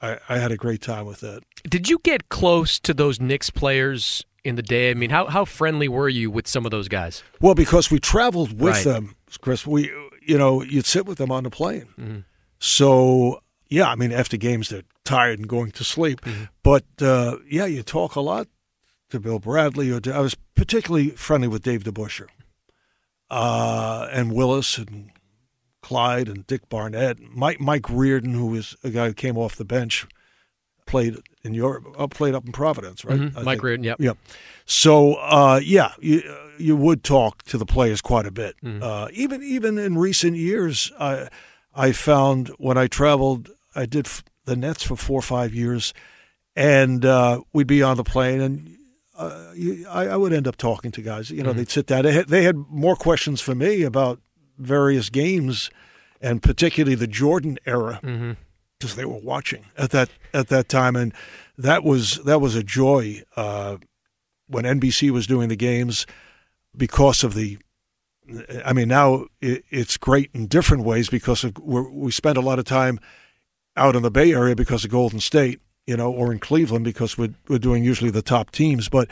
I, I, had a great time with that. Did you get close to those Knicks players in the day? I mean, how how friendly were you with some of those guys? Well, because we traveled with right. them, Chris. We you know you'd sit with them on the plane. Mm-hmm. So yeah, I mean, after games, they're tired and going to sleep. Mm-hmm. But uh, yeah, you talk a lot to Bill Bradley. Or to, I was particularly friendly with Dave DeBusschere uh, and Willis and Clyde and Dick Barnett. Mike Mike Riordan, who was a guy who came off the bench, played in Europe, uh, played up in Providence, right? Mm-hmm. Mike think. Riordan, yep. Yep. So uh, yeah, you you would talk to the players quite a bit. Mm-hmm. Uh, even even in recent years, I found when I traveled I did the Nets for four or five years, and uh, we'd be on the plane, and uh, I, I, would end up talking to guys. You know, mm-hmm. they'd sit down. They had, they had more questions for me about various games, and particularly the Jordan era, because mm-hmm. they were watching at that at that time, and that was that was a joy uh, when NBC was doing the games because of the I mean, now it's great in different ways because of, we spend a lot of time out in the Bay Area because of Golden State, you know, or in Cleveland because we're, we're doing usually the top teams. But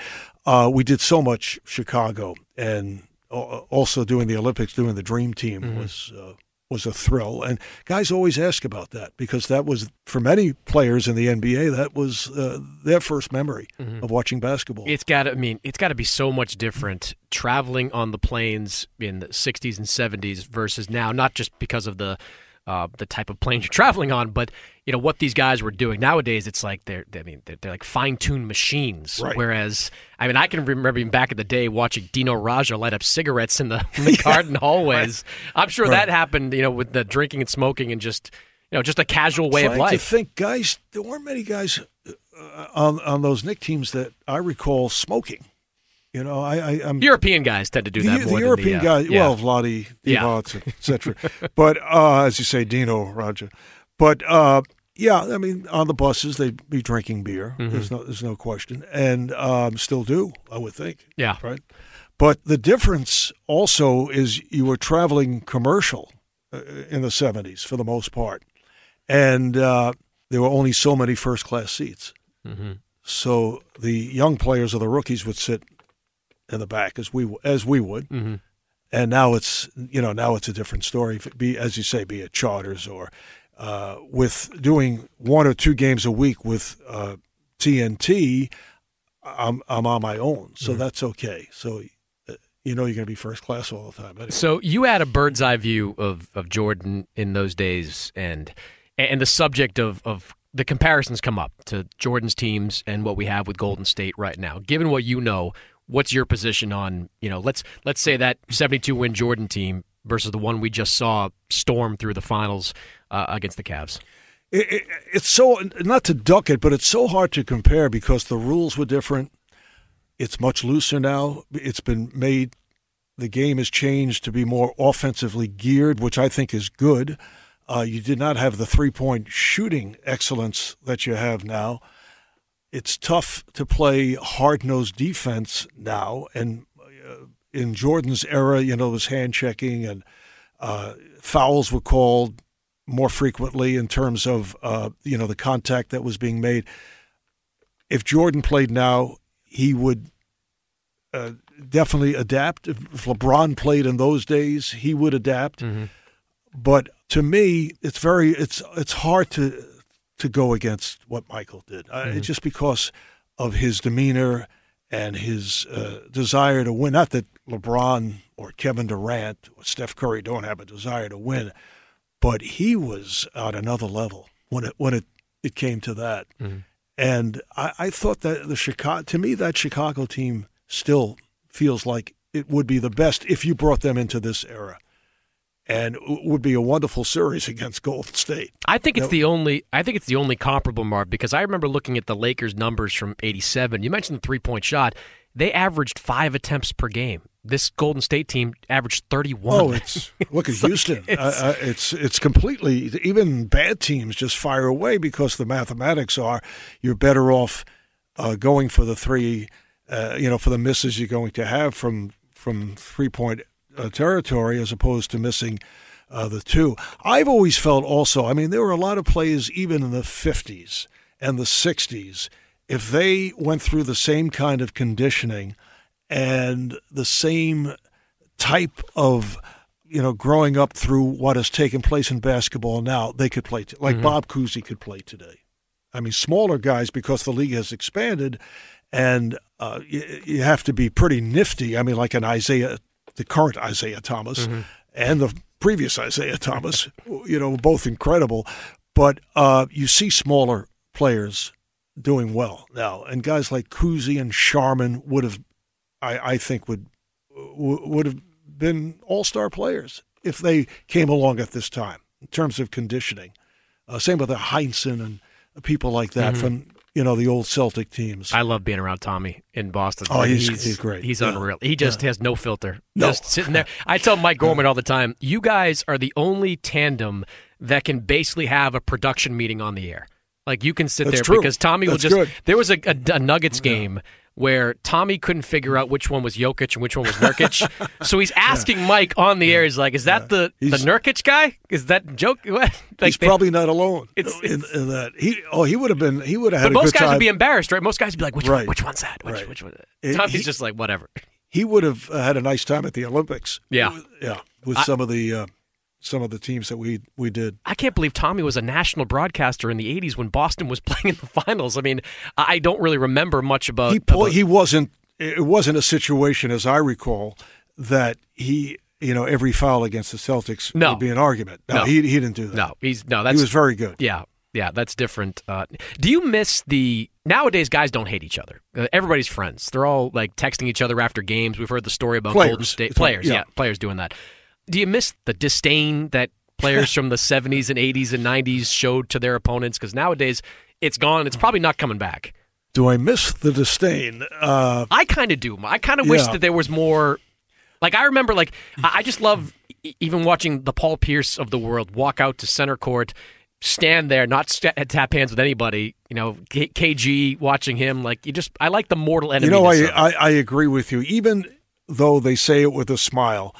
uh, we did so much Chicago and also doing the Olympics, doing the Dream Team mm-hmm. was uh, was a thrill. And guys always ask about that because that was for many players in the NBA that was uh, their first memory mm-hmm. of watching basketball. It's got to I mean it's got to be so much different traveling on the planes in the 60s and 70s versus now not just because of the uh, the type of plane you're traveling on, but you know what these guys were doing nowadays. It's like they're, I mean, they're, they're like fine-tuned machines. Right. Whereas, I mean, I can remember even back in the day watching Dino Radja light up cigarettes in the, in the garden hallways. right. I'm sure right. that happened, you know, with the drinking and smoking and just, you know, just a casual way of life. To think, guys, there weren't many guys uh, on on those Knick teams that I recall smoking. You know, I, I am European guys tend to do that the, more. The European the, uh, guys, yeah. well, Vlade, Divac, yeah. etc. but uh, as you say, Dino Radja. But uh, yeah, I mean, on the buses they'd be drinking beer. Mm-hmm. There's no, there's no question, and um, still do, I would think. Yeah, right. But the difference also is you were traveling commercial uh, in the '70s for the most part, and uh, there were only so many first class seats. Mm-hmm. So the young players or the rookies would sit in the back as we as we would. Mm-hmm. And now it's you know now it's a different story. Be as you say, be it charters or uh, with doing one or two games a week with uh, TNT. I'm I'm on my own, so mm-hmm. that's okay. So uh, you know you're going to be first class all the time. Anyway. So you had a bird's eye view of, of Jordan in those days, and and the subject of, of the comparisons come up to Jordan's teams and what we have with Golden State right now. Given what you know, what's your position on you know let's let's say that 72 win Jordan team versus the one we just saw storm through the finals uh, against the Cavs? It, it, it's so not to duck it, but it's so hard to compare because the rules were different. It's much looser now. It's been made. The game has changed to be more offensively geared, which I think is good. Uh, you did not have the three point shooting excellence that you have now it's tough to play hard nosed defense now. And uh, in Jordan's era, you know, was hand checking and uh, fouls were called more frequently in terms of uh, you know the contact that was being made. If Jordan played now, he would uh, definitely adapt. If LeBron played in those days, he would adapt. Mm-hmm. But to me, it's very it's it's hard to to go against what Michael did, uh, mm-hmm. just because of his demeanor and his uh, desire to win. Not that LeBron or Kevin Durant or Steph Curry don't have a desire to win, but he was at another level when it when it, it came to that. Mm-hmm. And I, I thought that the Chicago, to me, that Chicago team still feels like it would be the best if you brought them into this era and would be a wonderful series against Golden State. I think it's the only I think it's the only comparable mark because I remember looking at the Lakers numbers from 87. You mentioned the three-point shot. They averaged 5 attempts per game. This Golden State team averaged 31. Oh, it's look at Houston. Like, it's, uh, it's it's completely even bad teams just fire away because the mathematics are you're better off uh, going for the three uh, you know, for the misses you're going to have from from three-point uh, territory as opposed to missing uh, the two. I've always felt also, I mean, there were a lot of players even in the 50s and the 60s, if they went through the same kind of conditioning and the same type of you know, growing up through what has taken place in basketball now, they could play t- like mm-hmm. Bob Cousy could play today. I mean, smaller guys because the league has expanded, and uh, you, you, have to be pretty nifty. I mean, like an Isiah the current Isaiah Thomas mm-hmm. and the previous Isiah Thomas, you know, both incredible. But uh, you see smaller players doing well now, and guys like Cousy and Sharman would have, I, I think, would would have been all star players if they came along at this time in terms of conditioning. Uh, same with the Heinsohn and people like that mm-hmm. from you know the old Celtic teams. I love being around Tommy in Boston. Oh, he's, he's, he's great. He's yeah. unreal. He just yeah. has no filter. No. Just sitting there. I tell Mike Gorman all the time, you guys are the only tandem that can basically have a production meeting on the air. Like you can sit That's there true. because Tommy That's will just. Good. There was a, a, a Nuggets game. Yeah where Tommy couldn't figure out which one was Jokic and which one was Nurkic. so he's asking yeah. Mike on the air. He's like, "Is that yeah. the he's, the Nurkic guy? Is that joke?" like he's they, probably not alone it's, in, it's, in, that. He oh he would have been he would have had. But most guys time. would be embarrassed, right? Most guys would be like, "Which right. one, which one's that? Which, right. which one?" Tommy's he, just like, "Whatever." he would have had a nice time at the Olympics. Yeah, yeah, with I, some of the uh, some of the teams that we we did. I can't believe Tommy was a national broadcaster in the '80s when Boston was playing in the finals. I mean, I don't really remember much about. He about, he wasn't. It wasn't a situation, as I recall, that he you know every foul against the Celtics no. would be an argument. No, no, he he didn't do that. No, he's no. That's he was very good. Yeah, yeah, that's different. Uh, do you miss the nowadays? Guys don't hate each other. Uh, everybody's friends. They're all like texting each other after games. We've heard the story about players. Golden State players. Yeah. yeah, players doing that. Do you miss the disdain that players from the 70s and 80s and 90s showed to their opponents? Because nowadays it's gone. It's probably not coming back. Do I miss the disdain? Uh, I kind of do. I kind of wish yeah. that there was more. Like I remember, like I just love even watching the Paul Pierce of the world walk out to center court, stand there, not st- tap hands with anybody. You know, K- KG watching him, like you just. I like the mortal enemy. You know, I, I I agree with you. Even though they say it with a smile,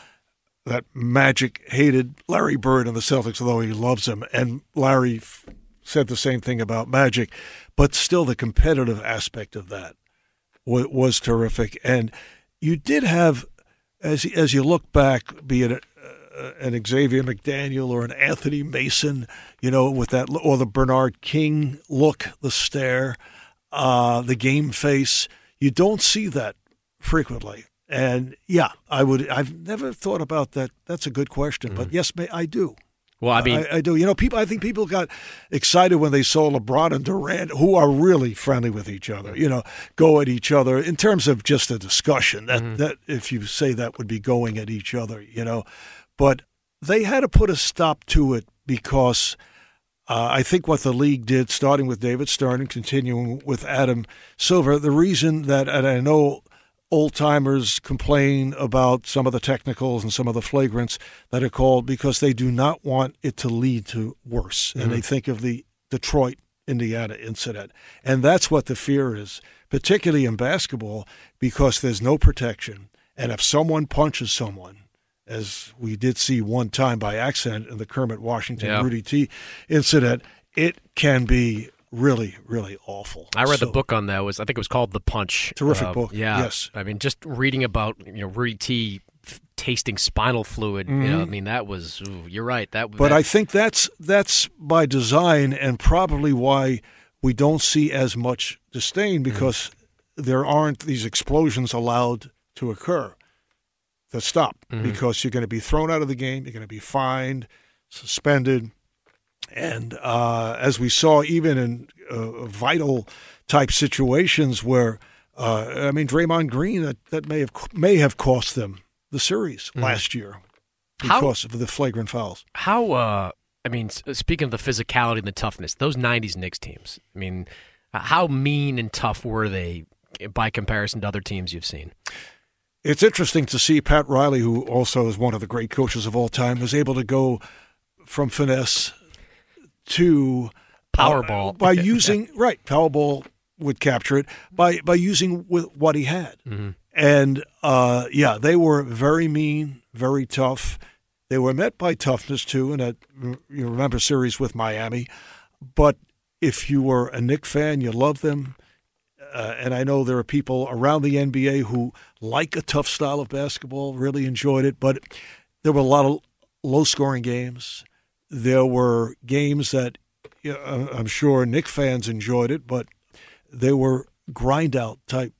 that Magic hated Larry Bird and the Celtics, although he loves him, and Larry f- said the same thing about Magic, but still the competitive aspect of that was, was terrific. And you did have, as as you look back, be it a, uh, an Xavier McDaniel or an Anthony Mason, you know, with that, or the Bernard King look, the stare, uh, the game face. You don't see that frequently. And yeah, I would. I've never thought about that. That's a good question, mm-hmm. but yes, I do. Well, I mean, I, I, do. You know, people. I think people got excited when they saw LeBron and Durant, who are really friendly with each other. You know, go at each other in terms of just a discussion. That mm-hmm. that if you say that would be going at each other. You know, but they had to put a stop to it because. Uh, I think what the league did, starting with David Stern and continuing with Adam Silver, the reason that, and I know old timers complain about some of the technicals and some of the flagrants that are called because they do not want it to lead to worse. Mm-hmm. And they think of the Detroit, Indiana incident. And that's what the fear is, particularly in basketball, because there's no protection. And if someone punches someone, as we did see one time by accident in the Kermit Washington yeah. Rudy T incident, it can be really, really awful. I read so, the book on that. It was I think it was called The Punch. Terrific uh, book. Yeah. Yes. I mean, just reading about you know Rudy T f- tasting spinal fluid. Mm-hmm. You know, I mean, that was. Ooh, you're right. That. But that, I think that's that's by design and probably why we don't see as much disdain because mm-hmm. there aren't these explosions allowed to occur. That stop mm-hmm. because you're going to be thrown out of the game. You're going to be fined, suspended. And uh, as we saw, even in uh, vital type situations where, uh, I mean, Draymond Green, that, that may have may have cost them the series mm-hmm. last year because how, of the flagrant fouls. How, uh, I mean, speaking of the physicality and the toughness, those '90s Knicks teams. I mean, how mean and tough were they by comparison to other teams you've seen? It's interesting to see Pat Riley, who also is one of the great coaches of all time, was able to go from finesse to Powerball uh, by using right Powerball would capture it by by using with what he had, mm-hmm. and uh, yeah, they were very mean, very tough. They were met by toughness too, in a you remember series with Miami. But if you were a Knick fan, you loved them. Uh, and I know there are people around the NBA who like a tough style of basketball, really enjoyed it. But there were a lot of low scoring games. There were games that you I'm sure Knick fans enjoyed it, but they were grind out type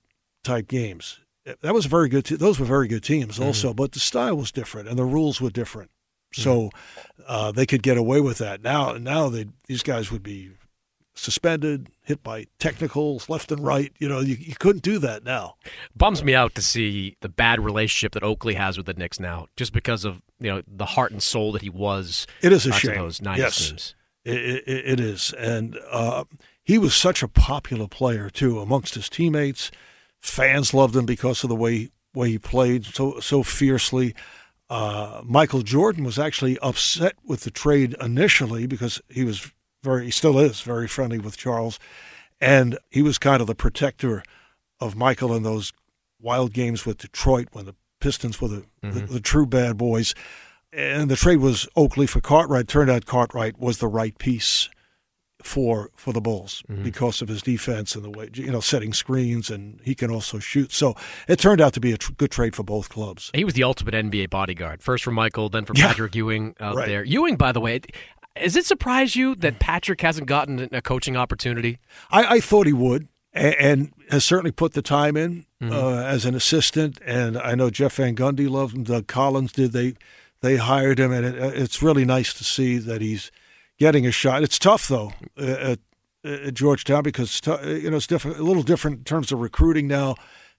type games. That was very good. Te- those were very good teams also, mm-hmm. but the style was different and the rules were different. So uh, they could get away with that. Now, now they these guys would be suspended, hit by technicals left and right. You know, you, you couldn't do that now. Bums me out to see the bad relationship that Oakley has with the Knicks now, just because of you know the heart and soul that he was. It is a shame. those 90s yes, teams. It, it, it is, and uh, he was such a popular player too amongst his teammates. Fans loved him because of the way way he played so so fiercely. Uh, Michael Jordan was actually upset with the trade initially because he was very, he still is very friendly with Charles, and he was kind of the protector of Michael in those wild games with Detroit when the Pistons were the, mm-hmm. the, the true bad boys. And the trade was Oakley for Cartwright. Turned out Cartwright was the right piece for for the Bulls because of his defense and the way you know setting screens and he can also shoot. So it turned out to be a tr- good trade for both clubs. He was the ultimate NBA bodyguard. First for Michael, then for Yeah. Patrick Ewing out Right. there. Ewing, by the way, does it surprise you that Patrick hasn't gotten a coaching opportunity? I, I thought he would, and, and has certainly put the time in Mm-hmm. uh, as an assistant. And I know Jeff Van Gundy loved him. Doug Collins did. They they hired him, and it, it's really nice to see that he's getting a shot. It's tough though uh, at, at Georgetown because it's you know it's different, a little different in terms of recruiting now, in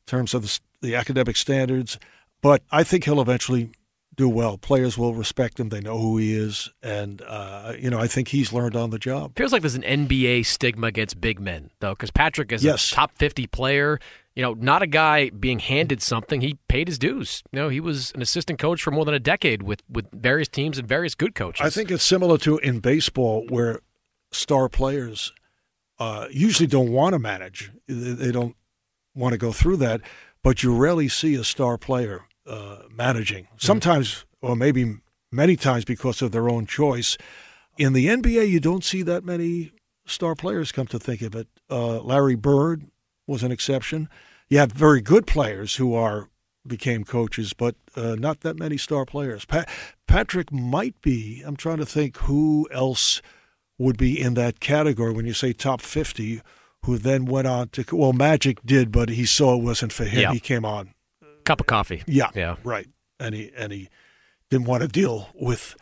terms of the, the academic standards. But I think he'll eventually do well. Players will respect him. They know who he is, and uh, you know I think he's learned on the job. Feels like there's an NBA stigma against big men, though, because Patrick is Yes. a top 50 player. You know, not a guy being handed something. He paid his dues. You know, he was an assistant coach for more than a decade with, with various teams and various good coaches. I think it's similar to in baseball where star players uh, usually don't want to manage. They don't want to go through that, but you rarely see a star player uh, managing. Sometimes, or maybe many times, because of their own choice. In the NBA, you don't see that many star players. Come to think of it, uh, Larry Bird was an exception. You have very good players who are became coaches, but uh, not that many star players. Pa- Patrick might be. I'm trying to think who else would be in that category when you say top 50, who then went on to. Well, Magic did, but he saw it wasn't for him. Yeah. He came on. Cup of coffee. Yeah, Yeah. right. And he and he didn't want to deal with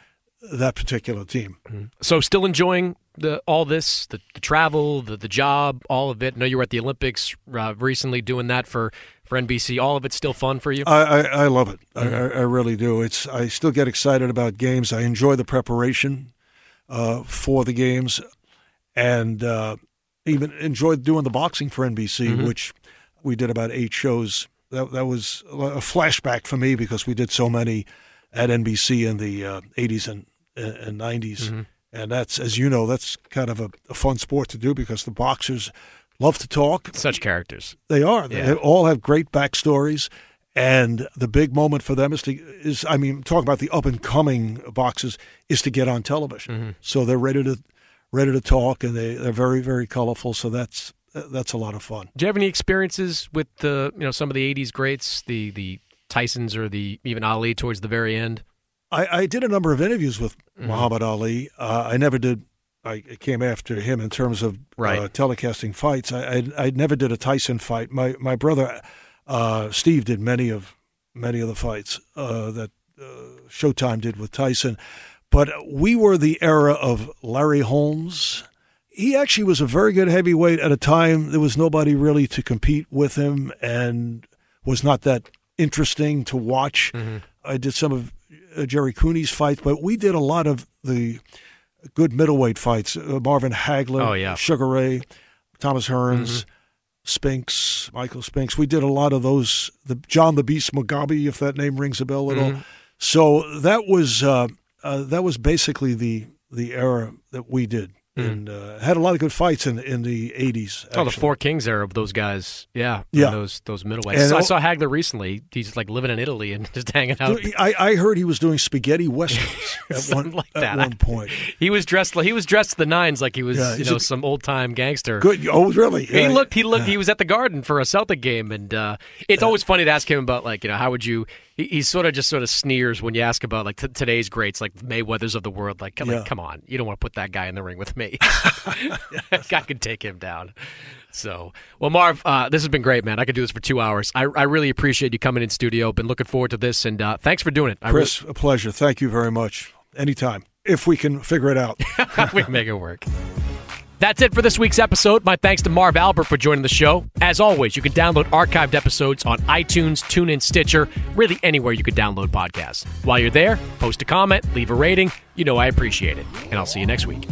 that particular team. So, still enjoying the all this, the, the travel, the, the job, all of it. I know you were at the Olympics uh, recently doing that for, for NBC. All of it's still fun for you? I, I, I love it. I, I I really do. It's I still get excited about games. I enjoy the preparation uh, for the games, and uh, even enjoyed doing the boxing for NBC, which we did about eight shows. That that was a flashback for me because we did so many at NBC in the uh, 80s and uh, and 90s. Mm-hmm. And that's, as you know, that's kind of a, a fun sport to do because the boxers love to talk. Such characters. They are. They all have great backstories, and the big moment for them is to is I mean, talk about the up and coming boxers is to get on television. Mm-hmm. So they're ready to ready to talk, and they they're very very colorful. So that's that's a lot of fun. Do you have any experiences with the you know some of the '80s greats, the the Tysons or the even Ali towards the very end? I, I did a number of interviews with Mm-hmm. Muhammad Ali. Uh, I never did. I came after him in terms of Right. uh, telecasting fights. I, I I never did a Tyson fight. My my brother uh, Steve did many of many of the fights uh, that uh, Showtime did with Tyson, but we were the era of Larry Holmes. He actually was a very good heavyweight at a time there was nobody really to compete with him, and was not that interesting to watch. I did some of uh, Gerry Cooney's fights, but we did a lot of the good middleweight fights. Uh, Marvin Hagler, Oh, yeah. Sugar Ray, Thomas Hearns, Spinks, Michael Spinks. We did a lot of those. The John the Beast Mugabi, if that name rings a bell at all. So that was uh, uh, that was basically the the era that we did, and uh, had a lot of good fights in in the eighties. Oh, the Four Kings era of those guys. Yeah, Yeah. Those those middleweights. So I saw Hagler recently. He's like living in Italy and just hanging out. I, I heard he was doing spaghetti westerns at one like that. at one point. He was dressed like he was dressed to the nines, like he was Yeah, you know a- some old time gangster. Good. Oh, really? He looked. He looked. He was at the Garden for a Celtic game, and uh, it's always funny to ask him about like you know how would you. He, he sort of just sort of sneers when you ask about like t- today's greats, like Mayweather's of the world. Like, come, Yeah. like, come on, you don't want to put that guy in the ring with me. I could take him down. So, well, Marv, uh, this has been great, man. I could do this for two hours. I, I really appreciate you coming in studio. Been looking forward to this, and uh, thanks for doing it. I really- Chris, a pleasure. Thank you very much. Anytime, if we can figure it out. we can make it work. That's it for this week's episode. My thanks to Marv Albert for joining the show. As always, you can download archived episodes on iTunes, TuneIn, Stitcher, really anywhere you could download podcasts. While you're there, post a comment, leave a rating. You know I appreciate it. And I'll see you next week.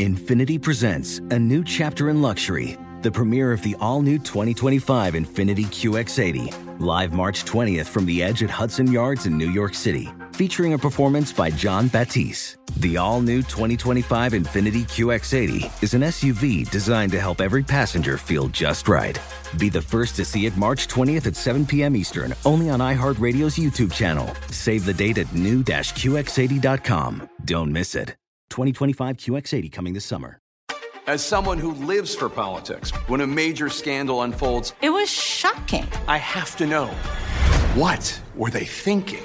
Infiniti presents a new chapter in luxury, the premiere of the all new 2025 Infiniti QX80, live March 20th from the edge at Hudson Yards in New York City, featuring a performance by Jon Batiste. The all new 2025 Infiniti QX80 is an SUV designed to help every passenger feel just right. Be the first to see it March 20th at 7 p.m. Eastern, only on iHeartRadio's YouTube channel. Save the date at new-QX80.com. Don't miss it. 2025 QX80 coming this summer. As someone who lives for politics, when a major scandal unfolds, it was shocking. I have to know what were they thinking?